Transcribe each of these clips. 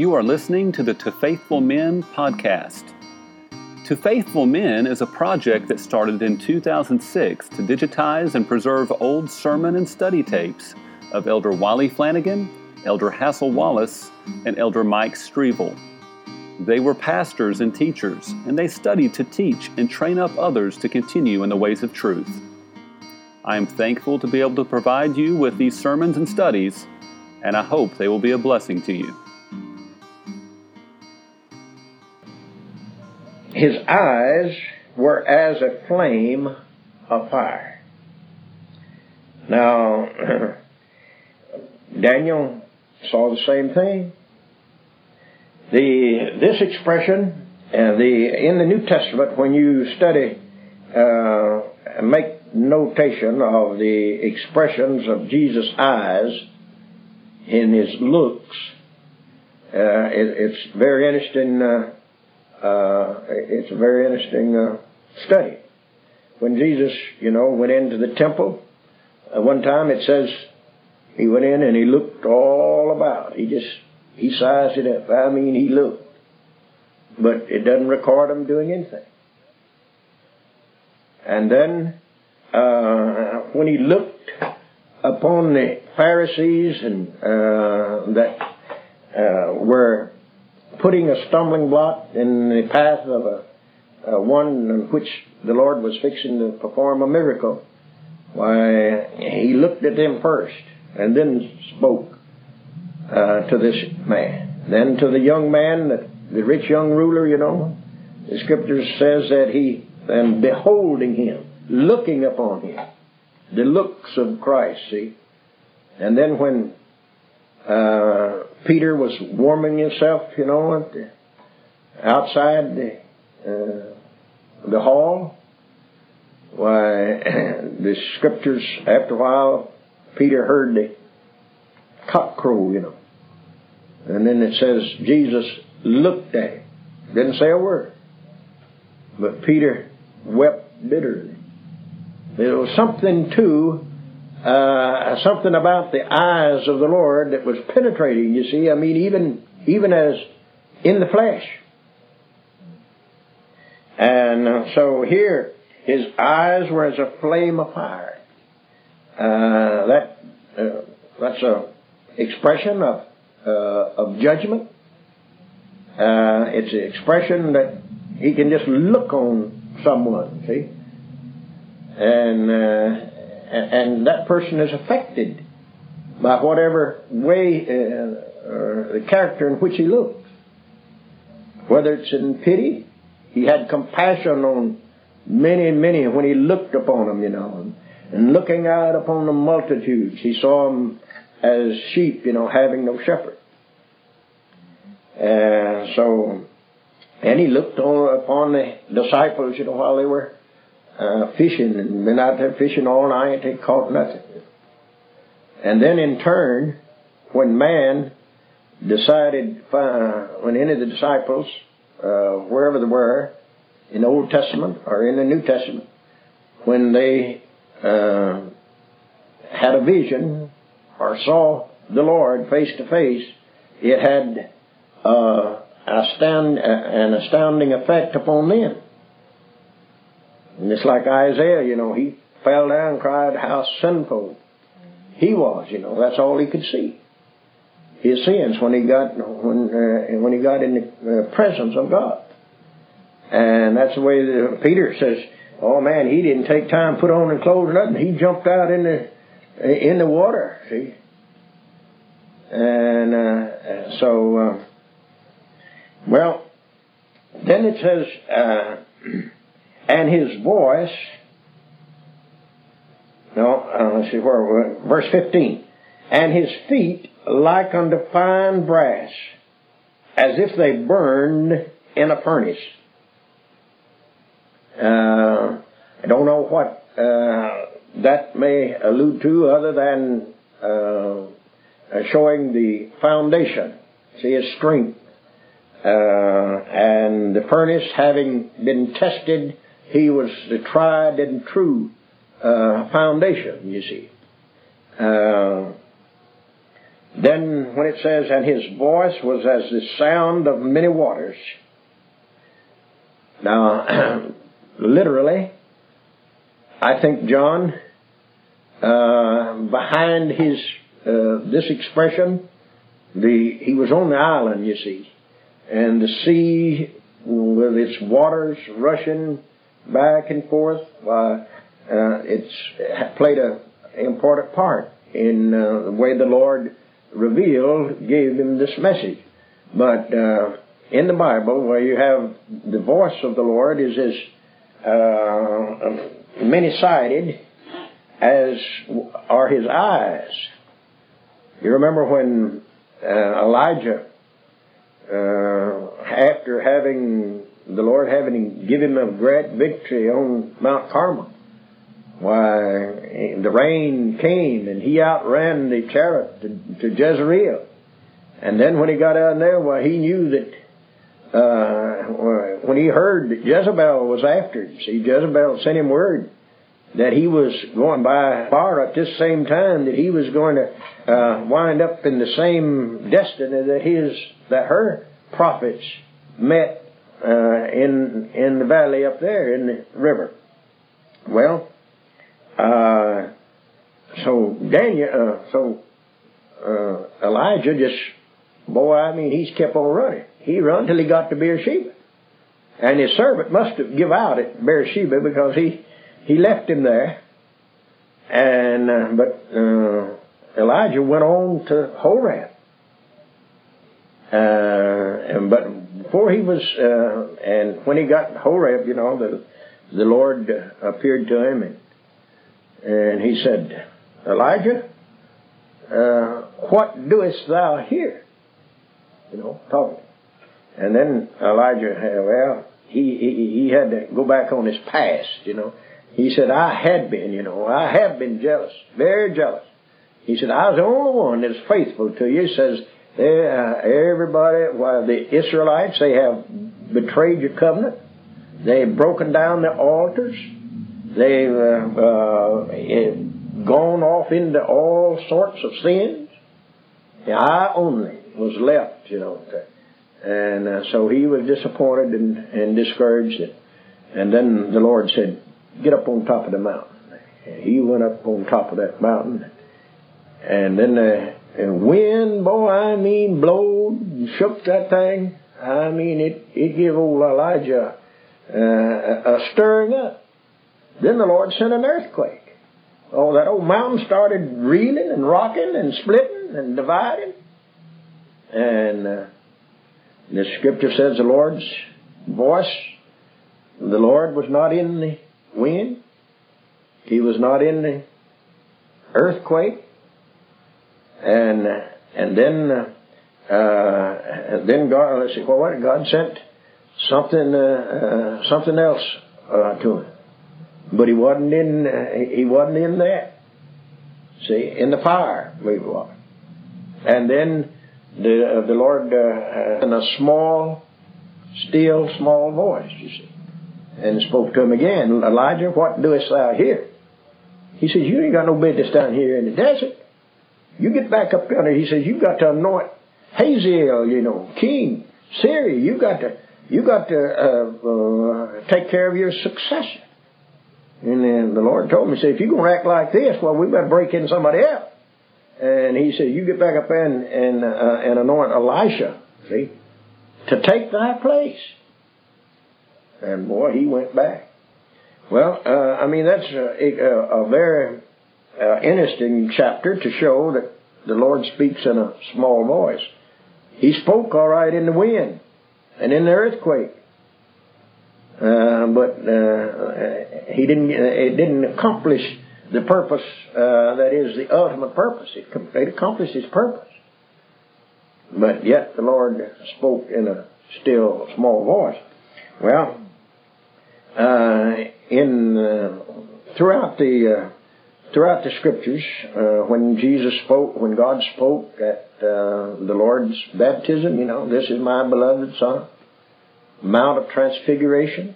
You are listening to the To Faithful Men podcast. To Faithful Men is a project that started in 2006 to digitize and preserve old sermon and study tapes of Elder Wiley Flanagan, Elder Hassel Wallace, and Elder Mike Strevel. They were pastors and teachers, and they studied to teach and train up others to continue in the ways of truth. I am thankful to be able to provide you with these sermons and studies, and I hope they will be a blessing to you. His eyes were as a flame of fire. Now, Daniel saw the same thing. The this expression, uh, the in the New Testament, when you study, uh, make notation of the expressions of Jesus' eyes in his looks. Uh, it, it's very interesting. Uh, uh, it's a very interesting uh, study. When Jesus, you know, went into the temple, uh, one time it says he went in and he looked all about. He just he sized it up. I mean, he looked, but it doesn't record him doing anything. And then uh, when he looked upon the Pharisees and uh, that uh, were putting a stumbling block in the path of a, a one in which the Lord was fixing to perform a miracle, why he looked at them first and then spoke uh, to this man. Then to the young man, the, the rich young ruler, you know, the scripture says that he, and beholding him, looking upon him. The looks of Christ, see? And then when uh, Peter was warming himself, you know, the, outside the, uh, the hall, why, the scriptures, after a while, Peter heard the cock crow, you know. And then it says Jesus looked at him. Didn't say a word. But Peter wept bitterly. There was something too, uh, something about the eyes of the Lord that was penetrating, you see. I mean, even, even as in the flesh. And uh, so here, his eyes were as a flame of fire. Uh, that, uh, that's a expression of, uh, of judgment. Uh, it's an expression that he can just look on someone, see? and uh, and that person is affected by whatever way uh, or the character in which he looks. Whether it's in pity, he had compassion on many many when he looked upon them, you know, and, looking out upon the multitudes, he saw them as sheep, you know, having no shepherd. And so, and he looked on, upon the disciples, you know, while they were uh, fishing and been out there fishing all night. They caught nothing. And then in turn, when man decided, uh, when any of the disciples, uh, wherever they were, in the Old Testament or in the New Testament, when they uh, had a vision or saw the Lord face to face, it had uh, astound, an astounding effect upon them. And it's like Isaiah, you know, he fell down and cried how sinful he was, you know, that's all he could see. His sins when he got when uh, when he got in the uh, presence of God, and that's the way that Peter says. Oh man, he didn't take time put on and clothes nothing. He jumped out in the in the water. See, and uh, so uh, well, then it says. Uh, and his voice. No, uh, let's see where verse fifteen, and his feet like unto fine brass, as if they burned in a furnace. Uh, I don't know what uh, that may allude to, other than uh, showing the foundation. See his strength, uh, and the furnace having been tested he was the tried and true uh, foundation, you see. Uh, then when it says, and his voice was as the sound of many waters. Now, literally, I think John, uh, behind his uh, this expression, the he was on the island, you see, and the sea with its waters rushing back and forth. Uh, it's played a important part in uh, the way the Lord revealed, gave him this message. But uh, in the Bible, where you have the voice of the Lord is as uh, many-sided as are his eyes. You remember when uh, Elijah, uh, after having the Lord having given him a great victory on Mount Carmel, why, the rain came and he outran the chariot to, to Jezreel. And then when he got out there, why, he knew that uh, when he heard that Jezebel was after him, see, Jezebel sent him word that he was going by far at this same time that he was going to uh, wind up in the same destiny that his that her prophets met uh, in in the valley up there in the river. Well, uh, so Daniel, uh, so uh, Elijah just, boy, I mean, he's kept on running. He run till he got to Beersheba, and his servant must have give out at Beersheba because he he left him there. And uh, but uh, Elijah went on to Horeb. Uh, and but before he was, uh, and when he got Horeb, you know, the the Lord appeared to him and and he said, Elijah, uh, what doest thou here? You know, talking. And then Elijah, well, he, he, he had to go back on his past, you know. He said, I had been, you know, I have been jealous, very jealous. He said, I was the only one that's faithful to you. He says, uh, everybody, well, the Israelites, they have betrayed your covenant. They've broken down the altars. They've uh, uh, gone off into all sorts of sins. I only was left, you know. And uh, so he was disappointed and, and discouraged. And then the Lord said, Get up on top of the mountain. And he went up on top of that mountain. And then the and wind, boy, I mean, blowed and shook that thing. I mean, it, it gave old Elijah uh, a stirring up. Then the Lord sent an earthquake. Oh, that old mountain started reeling and rocking and splitting and dividing. And uh, the scripture says the Lord's voice, the Lord was not in the wind. He was not in the earthquake. And and then uh, then God let's see, well, what God sent something uh, uh something else uh, to him. But he wasn't in, uh, he wasn't in that. See, in the fire, we were. And then the, the Lord, in a small, still, small voice, you see, and spoke to him again, Elijah, what doest thou here? He says, you ain't got no business down here in the desert. You get back up there. He says, you've got to anoint Hazael, you know, king, Syria. You got to, you got to uh, uh, take care of your successor. And then the Lord told me, he said, if you're going to act like this, well, we better break in somebody else. And he said, you get back up and, and, uh, and anoint Elisha, see, to take thy place. And boy, he went back. Well, uh, I mean, that's a, a, a very uh, interesting chapter to show that the Lord speaks in a small voice. He spoke all right in the wind and in the earthquake. Uh, but uh, he didn't. It didn't accomplish the purpose uh, that is the ultimate purpose. It, it accomplished its purpose. But yet the Lord spoke in a still small voice. Well, uh, in uh, throughout the throughout the scriptures, when Jesus spoke, when God spoke at the Lord's baptism, you know, this is my beloved Son Mount of Transfiguration.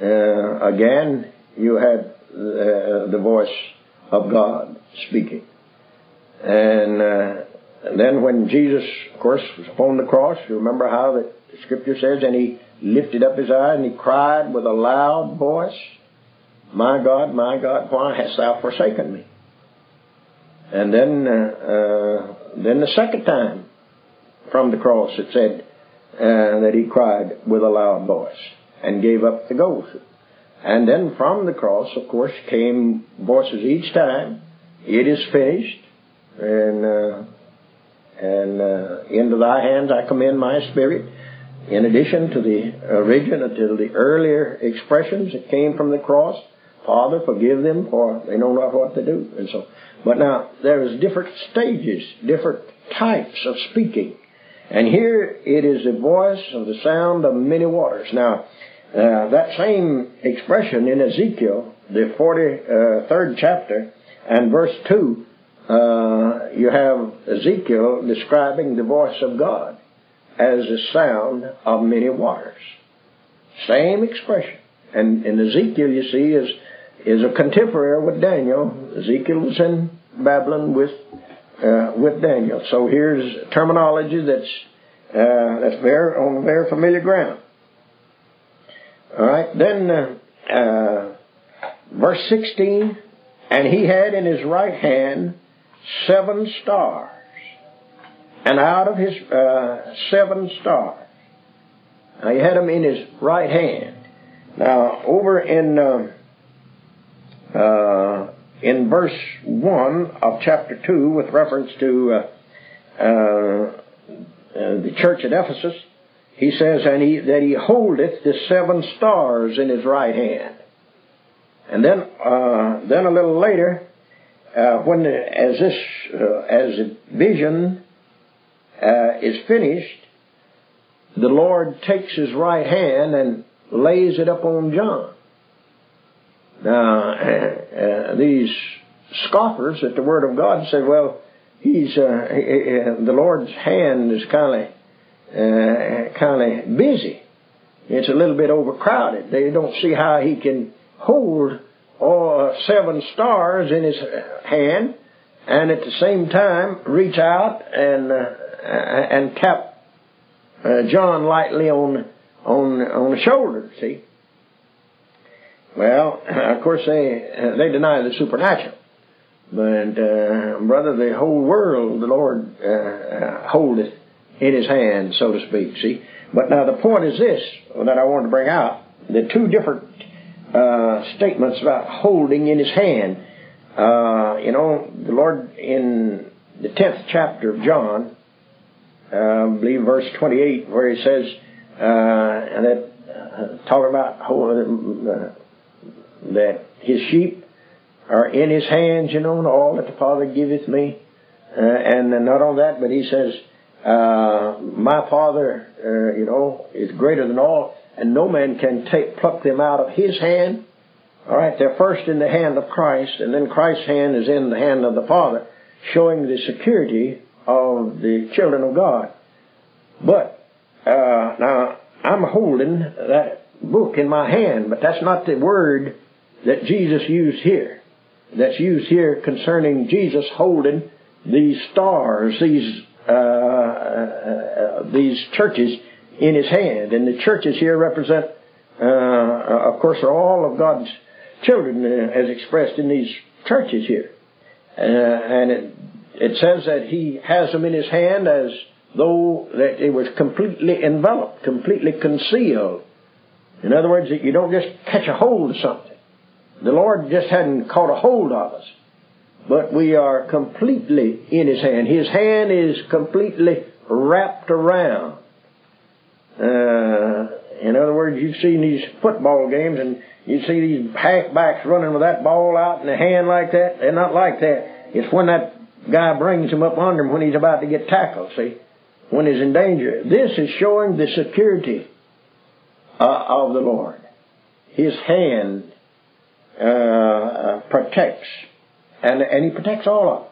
Uh, again, you had uh, the voice of God speaking. And uh, and then when Jesus, of course, was upon the cross, you remember how the scripture says, and he lifted up his eye and he cried with a loud voice, My God, my God, why hast thou forsaken me? And then, uh, uh, then the second time from the cross it said uh, that he cried with a loud voice and gave up the ghost. And then from the cross, of course, came voices each time, It is finished, and uh, and uh, into thy hands I commend my spirit. In addition to the original, to the earlier expressions that came from the cross, Father, forgive them, for they know not what to do, and so. But now there's different stages, different types of speaking, and here it is the voice of the sound of many waters. Now, uh, that same expression in Ezekiel, the 43rd chapter, and verse 2, uh, you have Ezekiel describing the voice of God as the sound of many waters. Same expression. And, in Ezekiel, you see, is, is a contemporary with Daniel. Ezekiel was in Babylon with, uh, with Daniel. So here's terminology that's, uh, that's very, on very familiar ground. All right, then uh, uh, verse 16, and he had in his right hand seven stars. And out of his uh, seven stars, now he had them in his right hand. Now, over in uh, in verse one of chapter two, with reference to uh, uh, uh, the church at Ephesus, he says, "And he that he holdeth the seven stars in his right hand." And then, then a little later, when as this as the vision is finished, the Lord takes His right hand and lays it up on John. Now, uh, these scoffers at the Word of God say, "Well, he's uh, he, the Lord's hand is kind of uh, kind of busy. It's a little bit overcrowded. They don't see how he can hold." or seven stars in his hand, and at the same time reach out and uh, and tap uh, John lightly on on on the shoulder. See. Well, of course they uh, they deny the supernatural, but uh, brother, the whole world the Lord uh, uh, holdeth in His hand, so to speak. See. But now the point is this that I wanted to bring out: the two different uh, statements about holding in his hand. Uh, you know, the Lord in the 10th chapter of John, I believe verse 28, where he says, uh, and that, talking about holding, that his sheep are in his hands, you know, and all that the Father giveth me. Uh, and not only that, but he says, uh, my Father, uh, you know, is greater than all and no man can take pluck them out of his hand. All right, they're first in the hand of Christ, and then Christ's hand is in the hand of the Father, showing the security of the children of God. But uh, now I'm holding that book in my hand, but that's not the word that Jesus used here. That's used here concerning Jesus holding these stars, these uh, uh, uh these churches in his hand. And the churches here represent, uh, of course, are all of God's children uh, as expressed in these churches here. Uh, and it, it says that he has them in his hand as though that it was completely enveloped, completely concealed. In other words, that you don't just catch a hold of something. The Lord just hadn't caught a hold of us. But we are completely in His hand. His hand is completely wrapped around. Uh, in other words, you've seen these football games and you see these halfbacks running with that ball out in the hand like that. They're not like that. It's when that guy brings him up under him when he's about to get tackled, see? When he's in danger. This is showing the security uh, of the Lord. His hand uh, uh protects. And, and he protects all of them.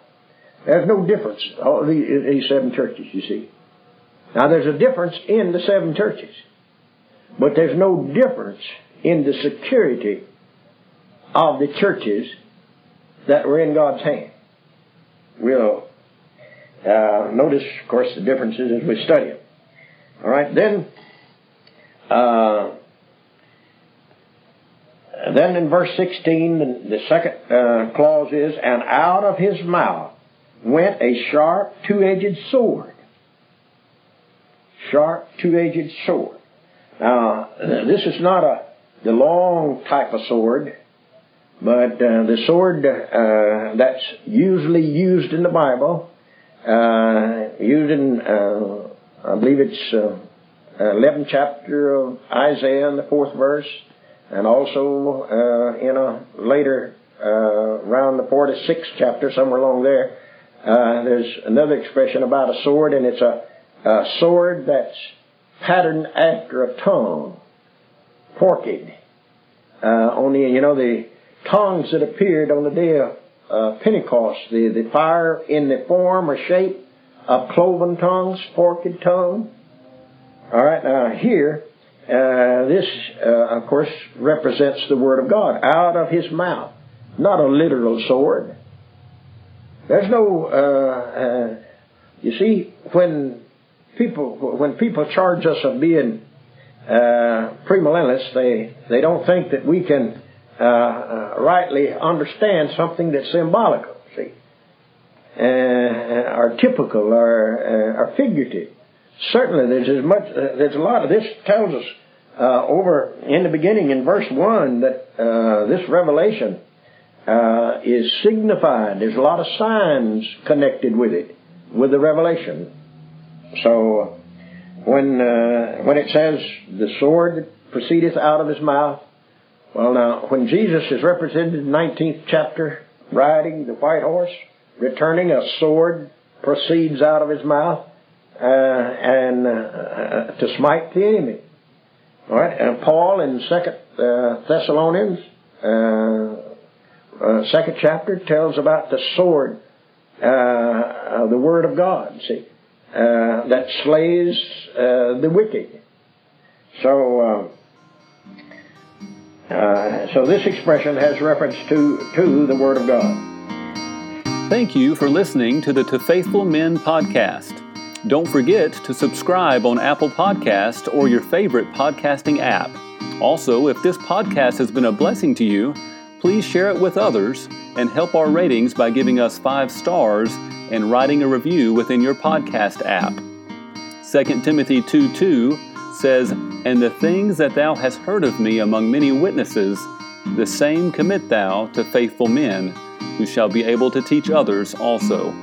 There's no difference. All these, these seven churches, you see. Now there's a difference in the seven churches, but there's no difference in the security of the churches that were in God's hand. We'll Uh, notice, of course, the differences as we study them. All right, then, uh, then in verse 16, the, second uh, clause is, And out of his mouth went a sharp, two-edged sword. Sharp, two-edged sword. Now, this is not a the long type of sword, but uh, the sword uh, that's usually used in the Bible, uh, used in, uh, I believe it's uh, 11th chapter of Isaiah in the fourth verse, and also uh, in a later, around the 46th chapter, somewhere along there, there's another expression about a sword, and it's a, a sword that's patterned after a tongue, forked. Uh, only, you know, the tongues that appeared on the day of uh, Pentecost, the, the fire in the form or shape of cloven tongues, forked tongue. All right, now here, uh, this, uh, of course, represents the Word of God out of His mouth, not a literal sword. There's no, uh, uh, you see, when people when people charge us of being uh, premillennialists, they they don't think that we can rightly understand something that's symbolical, see, uh, or typical or, or figurative. Certainly, there's as much. Uh, there's a lot of this tells us uh, over in the beginning in verse one that uh, this revelation uh, is signified. There's a lot of signs connected with it, with the revelation. So when uh, when it says the sword proceedeth out of his mouth, well now when Jesus is represented in the 19th chapter, riding the white horse, returning a sword proceeds out of his mouth, uh, and uh, to smite the enemy. All right, and Paul in Second uh, Thessalonians, uh, uh, second chapter, tells about the sword, the word of God. See, uh, that slays uh, the wicked. So, uh, uh, so this expression has reference to to the Word of God. Thank you for listening to the To Faithful Men podcast. Don't forget to subscribe on Apple Podcast or your favorite podcasting app. Also, if this podcast has been a blessing to you, please share it with others and help our ratings by giving us five stars and writing a review within your podcast app. 2 Timothy 2 2 says, And the things that thou hast heard of me among many witnesses, the same commit thou to faithful men, who shall be able to teach others also.